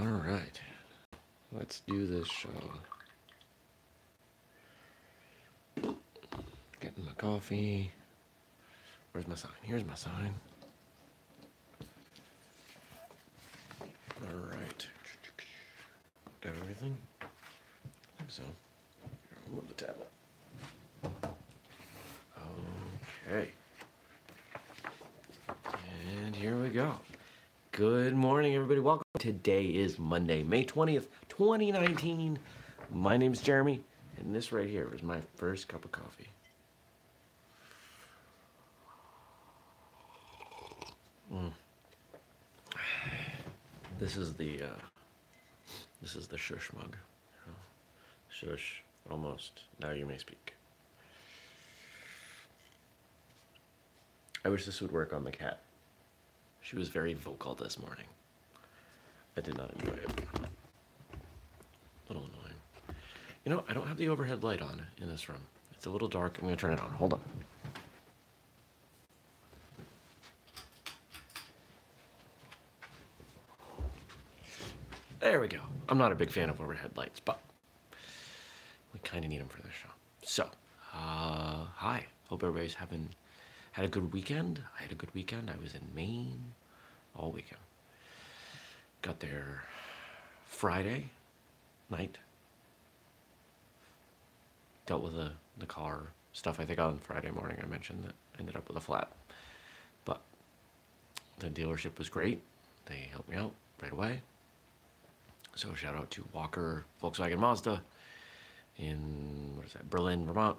All right, let's do this show. Getting my coffee. Where's my sign? Here's my sign. All right. Got everything? I think so. Move the tablet. Okay. And here we go. Good morning, everybody. Welcome. Today is Monday, May 20th, 2019. My name's Jeremy, and this right here is my first cup of coffee. Mm. This is the uh, this is the shush mug. Shush, almost. Now you may speak. I wish this would work on the cat. She was very vocal this morning. I did not enjoy it. A little annoying. You know, I don't have the overhead light on in this room. It's a little dark. I'm going to turn it on. Hold on. There we go. I'm not a big fan of overhead lights, but we kind of need them for this show. So, uh, hi. Hope everybody's having had a good weekend. I had a good weekend. I was in Maine all weekend. Got there Friday night. Dealt with the, the car stuff. I think on Friday morning I mentioned that ended up with a flat. But the dealership was great. They helped me out right away. So shout out to Walker Volkswagen Mazda in what is that Berlin, Vermont.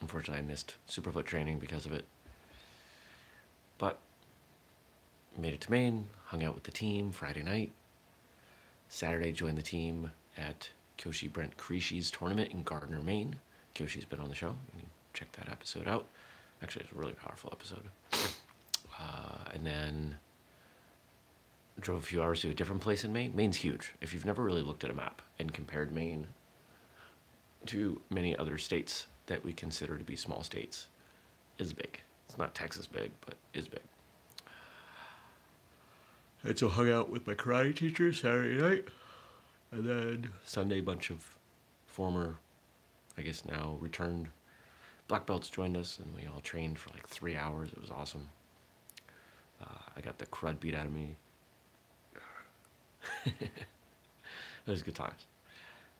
Unfortunately, I missed Superfoot training because of it. But made it to Maine, hung out with the team Friday night. Saturday, joined the team at Kyoshi Brent Krishi's tournament in Gardner, Maine. Kyoshi's been on the show. You can check that episode out. Actually, it's a really powerful episode. Uh, and then drove a few hours to a different place in Maine. Maine's huge. If you've never really looked at a map and compared Maine to many other states that we consider to be small states, is big. It's not Texas big, but is big. And so hung out with my karate teacher Saturday night, and then Sunday, a bunch of former, I guess now returned black belts joined us, and we all trained for like three hours. It was awesome. Uh, I got the crud beat out of me it was good times.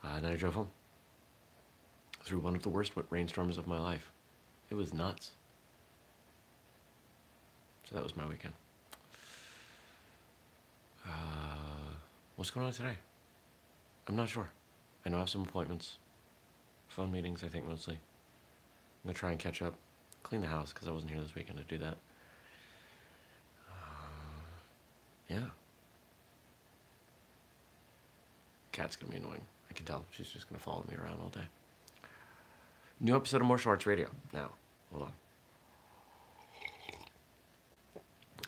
Uh, and then I drove home through one of the worst rainstorms of my life. It was nuts. So that was my weekend. What's going on today? I'm not sure. I know I have some appointments, phone meetings, I think mostly. I'm gonna try and catch up, clean the house because I wasn't here this weekend to do that. Uh, yeah. Cat's gonna be annoying. I can tell. She's just gonna follow me around all day. New episode of Martial Arts Radio. Now, hold on.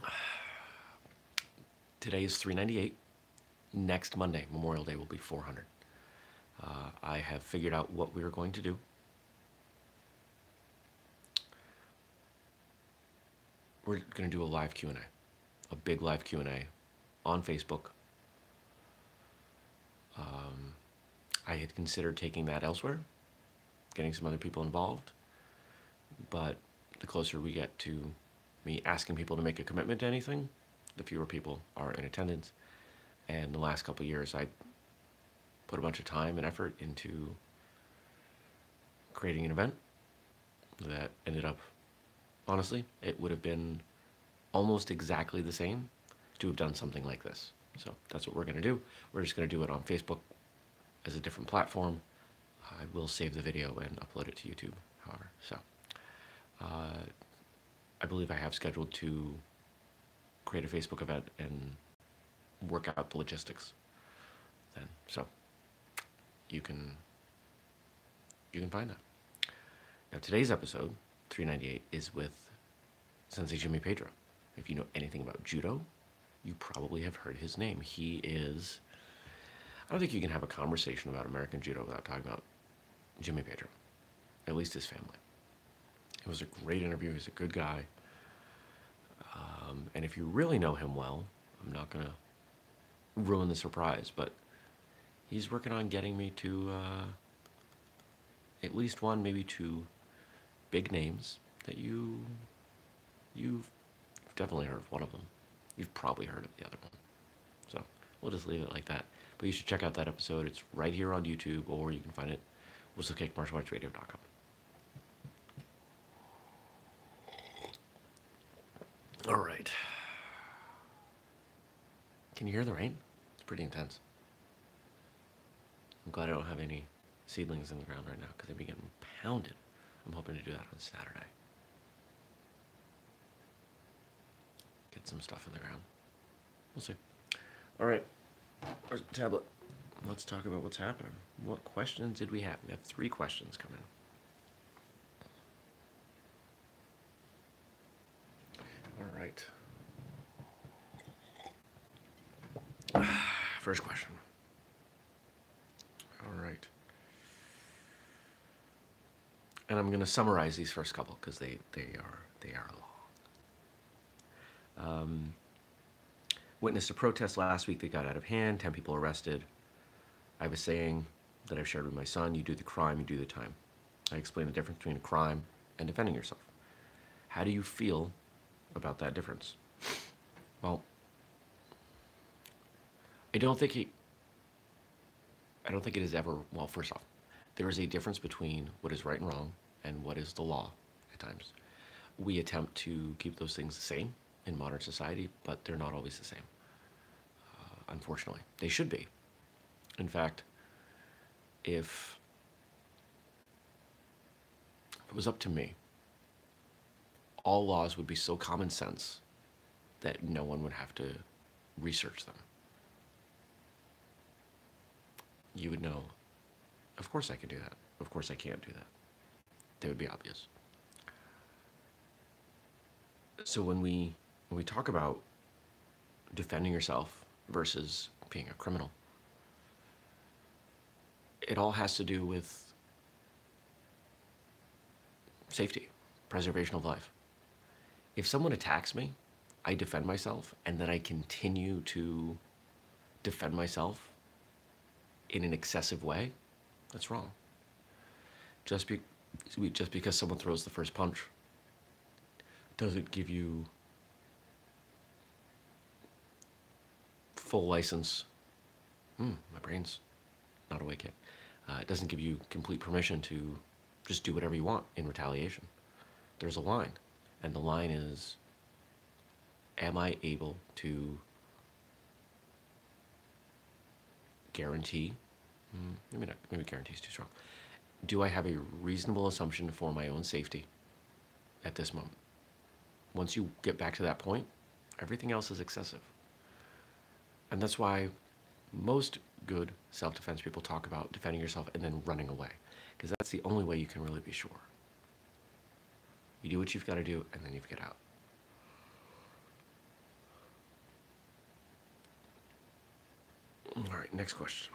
Today is 398. Next Monday, Memorial Day, will be 400. Uh, I have figured out what we are going to do. We're going to do a live Q&A, a big live Q&A on Facebook um, I had considered taking that elsewhere, getting some other people involved, but the closer we get to me asking people to make a commitment to anything, the fewer people are in attendance. And the last couple years, I put a bunch of time and effort into creating an event that ended up, honestly, it would have been almost exactly the same to have done something like this. So that's what we're going to do. We're just going to do it on Facebook as a different platform. I will save the video and upload it to YouTube, however. So uh, I believe I have scheduled to create a Facebook event and work out the logistics then. So you can you can find that. Now today's episode, 398, is with Sensei Jimmy Pedro. If you know anything about judo, you probably have heard his name. He is, I don't think you can have a conversation about American Judo without talking about Jimmy Pedro, at least his family. It was a great interview. He's a good guy. Um, and if you really know him well, I'm not going to ruin the surprise, but he's working on getting me to uh, at least one, maybe two big names that you you've definitely heard of one of them. You've probably heard of the other one. So we'll just leave it like that. But you should check out that episode. It's right here on YouTube, or you can find it whistlekickmartialartsradio.com. All right. Can you hear the rain? It's pretty intense. I'm glad I don't have any seedlings in the ground right now because they'd be getting pounded. I'm hoping to do that on Saturday. Get some stuff in the ground. We'll see. All right. Tablet? Let's talk about what's happening. What questions did we have? We have three questions coming. All right. First question. All right. And I'm going to summarize these first couple because they, they are they are long. Um, witnessed a protest last week that got out of hand. Ten people arrested. I have a saying that I've shared with my son. You do the crime, you do the time. I explain the difference between a crime and defending yourself. How do you feel about that difference? Well, I don't think he. I don't think it is ever. Well, first off, there is a difference between what is right and wrong and what is the law at times. We attempt to keep those things the same in modern society, but they're not always the same. Uh, unfortunately, they should be. In fact, if it was up to me, all laws would be so common sense that no one would have to research them. You would know, of course I can do that. Of course I can't do that. They would be obvious. So when we when we talk about defending yourself versus being a criminal, it all has to do with safety, preservation of life. If someone attacks me, I defend myself, and then I continue to defend myself in an excessive way, that's wrong. Just, be, just because someone throws the first punch doesn't give you full license. Hmm, my brain's not awake yet. Uh, it doesn't give you complete permission to just do whatever you want in retaliation. There's a line, and the line is Am I able to guarantee? Mm, maybe not, maybe guarantee is too strong. Do I have a reasonable assumption for my own safety at this moment? Once you get back to that point, everything else is excessive. And that's why most good self defense people talk about defending yourself and then running away, because that's the only way you can really be sure. You do what you've got to do, and then you get out. All right, next question.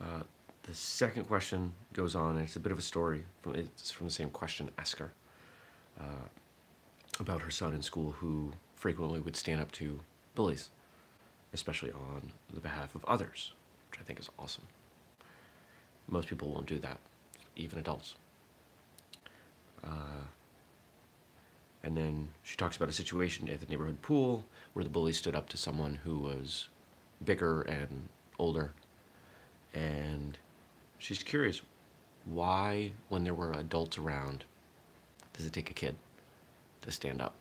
Uh, the second question goes on, and it's a bit of a story. From, it's from the same question asker uh, about her son in school who frequently would stand up to bullies, especially on the behalf of others, which I think is awesome. Most people won't do that, even adults. Uh, and then she talks about a situation at the neighborhood pool where the bully stood up to someone who was bigger and older. And she's curious why, when there were adults around, does it take a kid to stand up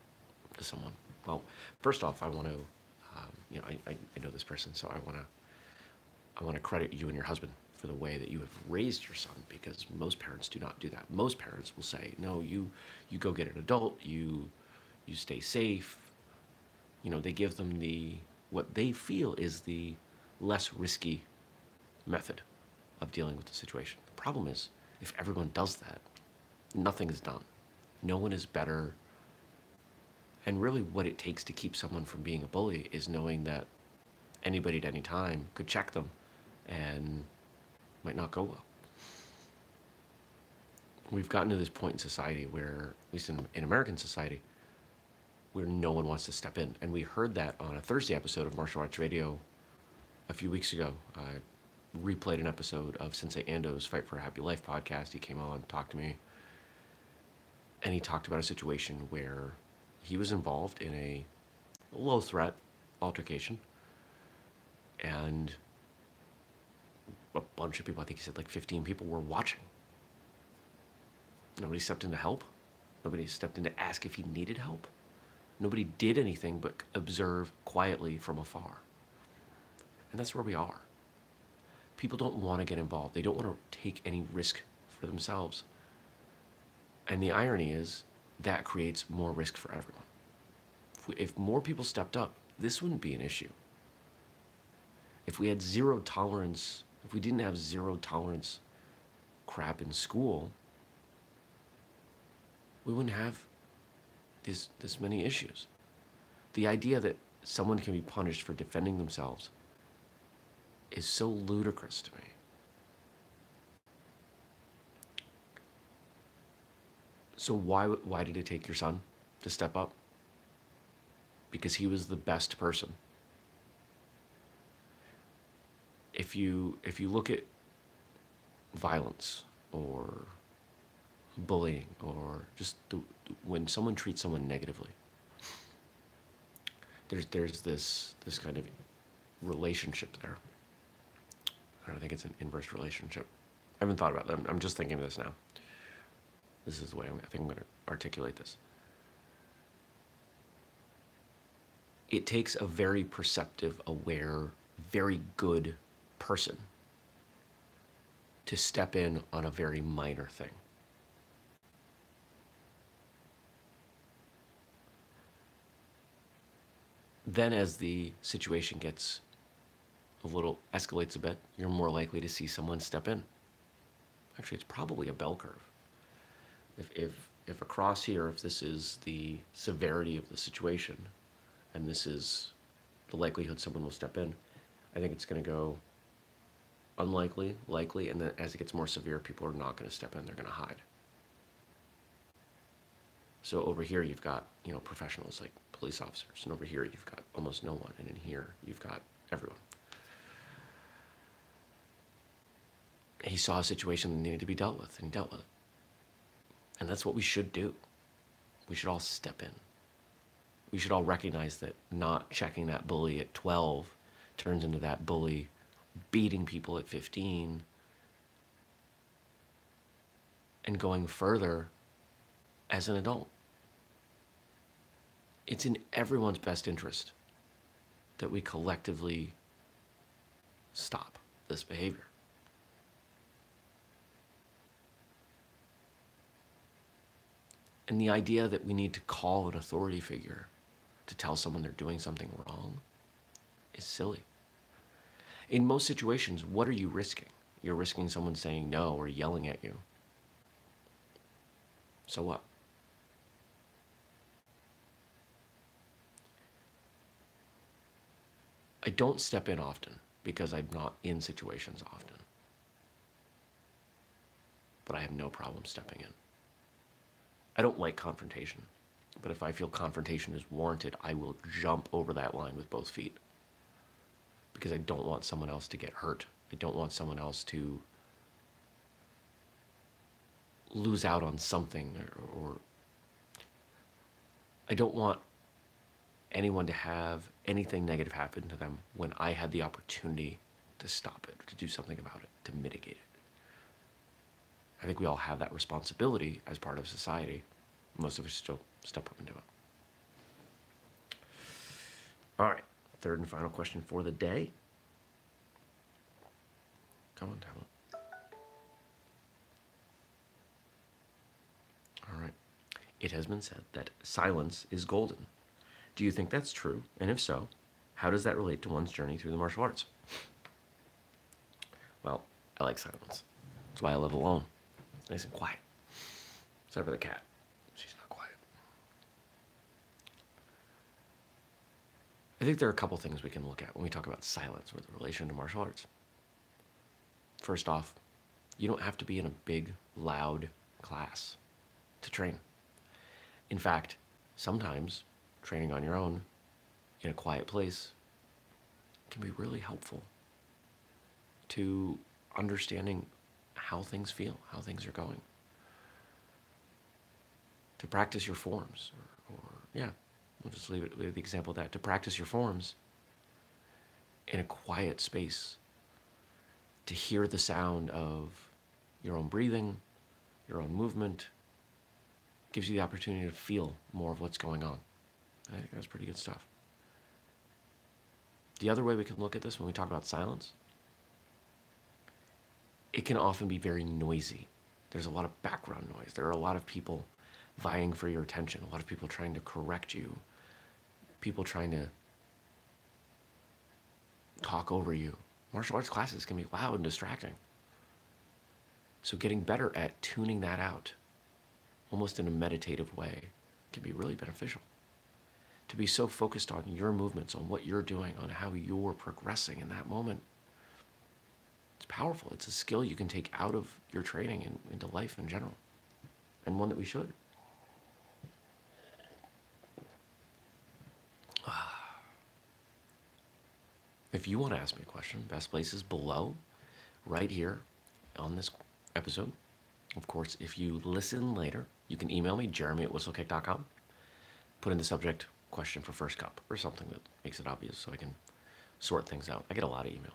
to someone? Well, first off, I want to, um, you know, I, I know this person, so I want to, I want to credit you and your husband for the way that you have raised your son because most parents do not do that. Most parents will say, "No, you you go get an adult, you you stay safe." You know, they give them the what they feel is the less risky method of dealing with the situation. The problem is if everyone does that, nothing is done. No one is better. And really what it takes to keep someone from being a bully is knowing that anybody at any time could check them and might not go well. we've gotten to this point in society where, at least in, in American society, where no one wants to step in. And we heard that on a Thursday episode of Martial Arts Radio a few weeks ago. I replayed an episode of Sensei Ando's Fight for a Happy Life podcast. He came on, talked to me, and he talked about a situation where he was involved in a low threat altercation. And a bunch of people, I think he said like 15 people, were watching. Nobody stepped in to help. Nobody stepped in to ask if he needed help. Nobody did anything but observe quietly from afar. And that's where we are. People don't want to get involved. They don't want to take any risk for themselves. And the irony is that creates more risk for everyone. If, we, if more people stepped up, this wouldn't be an issue. If we had zero tolerance, if we didn't have zero tolerance crap in school, we wouldn't have this, this many issues. The idea that someone can be punished for defending themselves is so ludicrous to me. So why why did it take your son to step up? Because he was the best person. If you if you look at violence or bullying or just the, when someone treats someone negatively, there's there's this this kind of relationship there. I don't think it's an inverse relationship. I haven't thought about it. I'm, I'm just thinking of this now. This is the way I'm, I think I'm going to articulate this. It takes a very perceptive, aware, very good person to step in on a very minor thing. Then, as the situation gets a little escalates a bit, you're more likely to see someone step in. Actually, it's probably a bell curve if, if, if across here, if this is the severity of the situation, and this is the likelihood someone will step in, I think it's going to go unlikely, likely, and then as it gets more severe, people are not going to step in, they're going to hide. So over here, you've got, you know, professionals like police officers, and over here, you've got almost no one, and in here, you've got everyone. He saw a situation that needed to be dealt with, and he dealt with it. And that's what we should do. We should all step in. We should all recognize that not checking that bully at 12 turns into that bully beating people at 15 and going further as an adult. It's in everyone's best interest that we collectively stop this behavior. And the idea that we need to call an authority figure to tell someone they're doing something wrong is silly. In most situations, what are you risking? You're risking someone saying no or yelling at you. So what? I don't step in often because I'm not in situations often. But I have no problem stepping in. I don't like confrontation, but if I feel confrontation is warranted, I will jump over that line with both feet because I don't want someone else to get hurt. I don't want someone else to lose out on something or, or I don't want anyone to have anything negative happen to them when I had the opportunity to stop it, to do something about it, to mitigate it. I think we all have that responsibility as part of society. Most of us still step up and do it. All right, third and final question for the day. Come on, tablet. All right. It has been said that silence is golden. Do you think that's true? And if so, how does that relate to one's journey through the martial arts? Well, I like silence. That's why I live alone nice and quiet. Except for the cat. She's not quiet. I think there are a couple things we can look at when we talk about silence with relation to martial arts. First off, you don't have to be in a big, loud class to train. In fact, sometimes training on your own in a quiet place can be really helpful to understanding how things feel, how things are going. To practice your forms, or, or yeah, we'll just leave it with the example of that. To practice your forms in a quiet space, to hear the sound of your own breathing, your own movement, gives you the opportunity to feel more of what's going on. I think that's pretty good stuff. The other way we can look at this when we talk about silence, it can often be very noisy. There's a lot of background noise. There are a lot of people vying for your attention, a lot of people trying to correct you, people trying to talk over you. Martial arts classes can be loud and distracting. So getting better at tuning that out, almost in a meditative way, can be really beneficial. To be so focused on your movements, on what you're doing, on how you're progressing in that moment, it's powerful. It's a skill you can take out of your training and into life in general, and one that we should. If you want to ask me a question, best place is below, right here on this episode. Of course, if you listen later, you can email me, jeremy at whistlekick.com. Put in the subject question for first cup or something that makes it obvious so I can sort things out. I get a lot of email.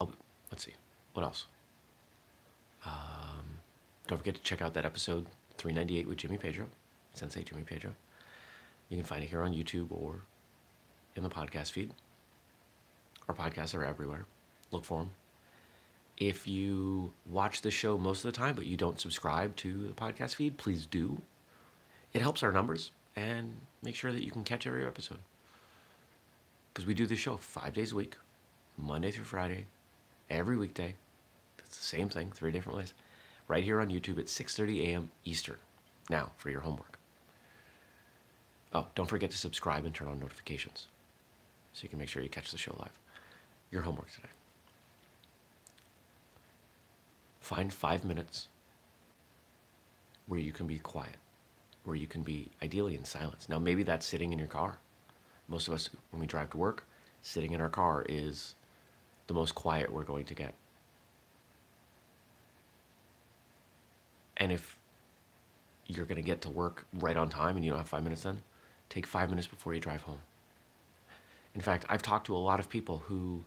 Oh, let's see. What else? Um, don't forget to check out that episode 398 with Jimmy Pedro, Sensei Jimmy Pedro. You can find it here on YouTube or in the podcast feed. Our podcasts are everywhere. Look for them. If you watch the show most of the time, but you don't subscribe to the podcast feed, please do. It helps our numbers and make sure that you can catch every episode. Because we do this show five days a week, Monday through Friday, every weekday. It's the same thing, three different ways. Right here on YouTube at 6:30 a.m. Eastern. Now for your homework. Oh, don't forget to subscribe and turn on notifications so you can make sure you catch the show live. Your homework today. Find five minutes where you can be quiet, where you can be ideally in silence. Now, maybe that's sitting in your car. Most of us, when we drive to work, sitting in our car is the most quiet we're going to get. And if you're going to get to work right on time and you don't have five minutes then, take five minutes before you drive home. In fact, I've talked to a lot of people who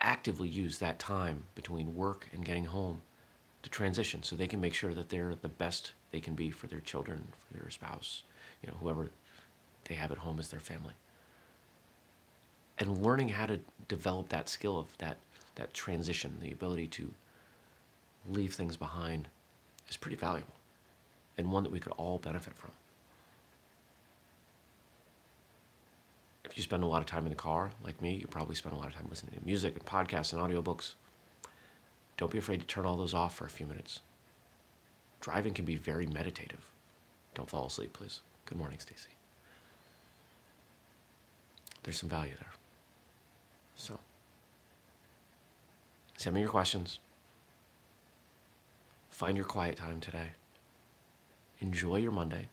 actively use that time between work and getting home to transition so they can make sure that they're the best they can be for their children, for their spouse, you know, whoever they have at home as their family. And learning how to develop that skill of that that transition, the ability to leave things behind is pretty valuable and one that we could all benefit from. If you spend a lot of time in the car, like me, you probably spend a lot of time listening to music and podcasts and audiobooks. Don't be afraid to turn all those off for a few minutes. Driving can be very meditative. Don't fall asleep, please. Good morning, Stacy. There's some value there. So, send me your questions. Find your quiet time today. Enjoy your Monday.